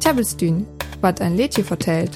Tjabelstün, wat ein Lädchen vertellt.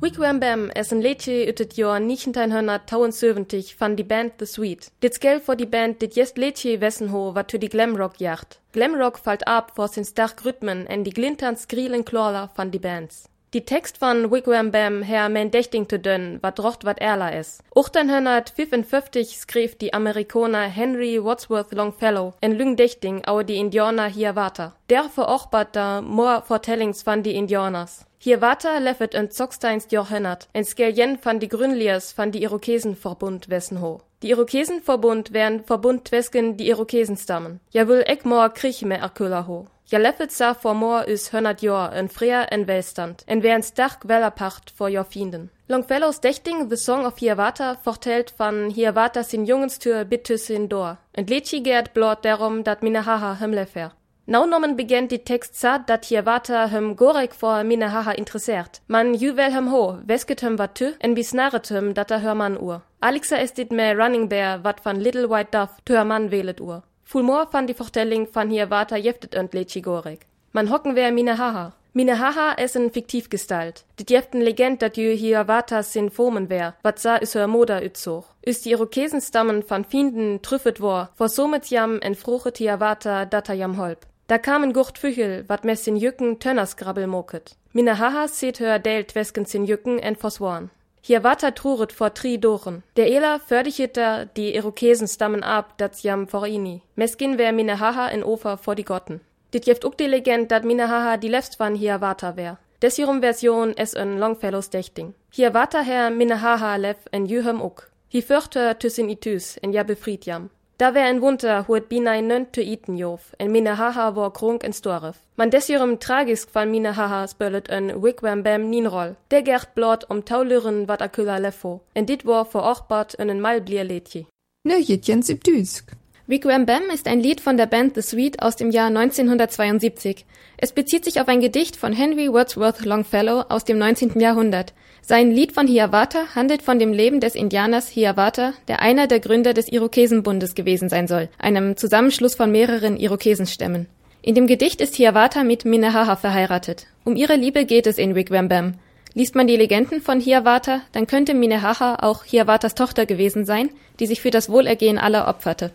Wigwam Bam is een liedje uit het jaar 1972 van die band The Sweet. Dit geld voor die band dit jest liedje wessen ho wat to die Glamrock jacht. Glamrock fällt ab vor sin stark Rhythmen en die glintern skrielen Klorer van die Bands. Die Text van Wigwam Bam her mein Dächting te dünn, wat drocht wat erler is. 1855 schreef die Amerikaner Henry Wadsworth Longfellow en Lüng Dächting au die Indianer hier water. Der verochbart da more Vortellings van die Indianers. Hier water leffet en Zocksteinst Johennert, en Skeljen van die Grünliers van die Irokesenverbund wessen ho. Die Irokesenverbund wären Verbund twesken die Irokesenstammen. Ja will ek more Kriech me erköller ho. Ja leffet sa vor more is hönnert Jor en freer en Welstand, en wären stark Wellerpacht vor Jor Fienden. Longfellows Dächting The Song of Hiawatha vertellt van Hiawatha sin Jungenstür bitte sin Dor. Und Letschi gert blot darum, dat Minnehaha hemlefer. Naunommen beginnt die Text sa, dat Hiawatha hem Gorek vor Minnehaha interessiert. Man juwel hem ho, wesket hem wat tü, en bisnaret hem, dat er hör man ur. Alexa ist dit me Running Bear, wat van Little White Dove, tö man wählet ur. Fulmor van die Vertelling van Hiawatha jeftet önt Letschi Gorek. Man hocken wer Minnehaha. Minnehaha is een fiktiv gestalt. Dit jeften Legend, dat jü Hiawatha sin Formen wär, wat sa is hör Moda ützog. Is die Irokesenstammen van Fienden trüffet wor, vor somit jam en fruchet Hiawatha data jam holp. Da kamen gucht Füchel, wat mes sin Jücken Tönners grabbel moket. Minnehaha seht hör delt wesken sin Jücken en forsworn. Hiawatha truret vor tri Dochen. Der Ela fördicheter die Irokesen stammen ab, dat jam vor ini. Meskin wär Minnehaha in Ofer vor die Gotten. Dit jeft uk die Legend, dat Minnehaha die lefst van Hiawatha wär. Desirum Version es en Longfellows Dächting. Hiawatha her Minnehaha lef en jühem uk. Hi förter tüssin itüs en ja befried jam. Da wär en Wunder huet binai nönt te iten jof, en Minnehaha war krunk en Storef. Man desirem tragisk van Minnehaha spöllet en Wigwam Bam ninroll. Der gert blot um taulüren wat akylla leffo, en dit war vor ochbart en en malblier Lädje. Nöjetjens im Düsk. Wigwam Bam ist ein Lied von der Band The Sweet aus dem Jahr 1972. Es bezieht sich auf ein Gedicht von Henry Wadsworth Longfellow aus dem 19. Jahrhundert. Sein Lied von Hiawatha handelt von dem Leben des Indianers Hiawatha, der einer der Gründer des Irokesenbundes gewesen sein soll, einem Zusammenschluss von mehreren Irokesenstämmen. In dem Gedicht ist Hiawatha mit Minnehaha verheiratet. Um ihre Liebe geht es in Wigwam Bam. Liest man die Legenden von Hiawatha, dann könnte Minnehaha auch Hiawathas Tochter gewesen sein, die sich für das Wohlergehen aller opferte.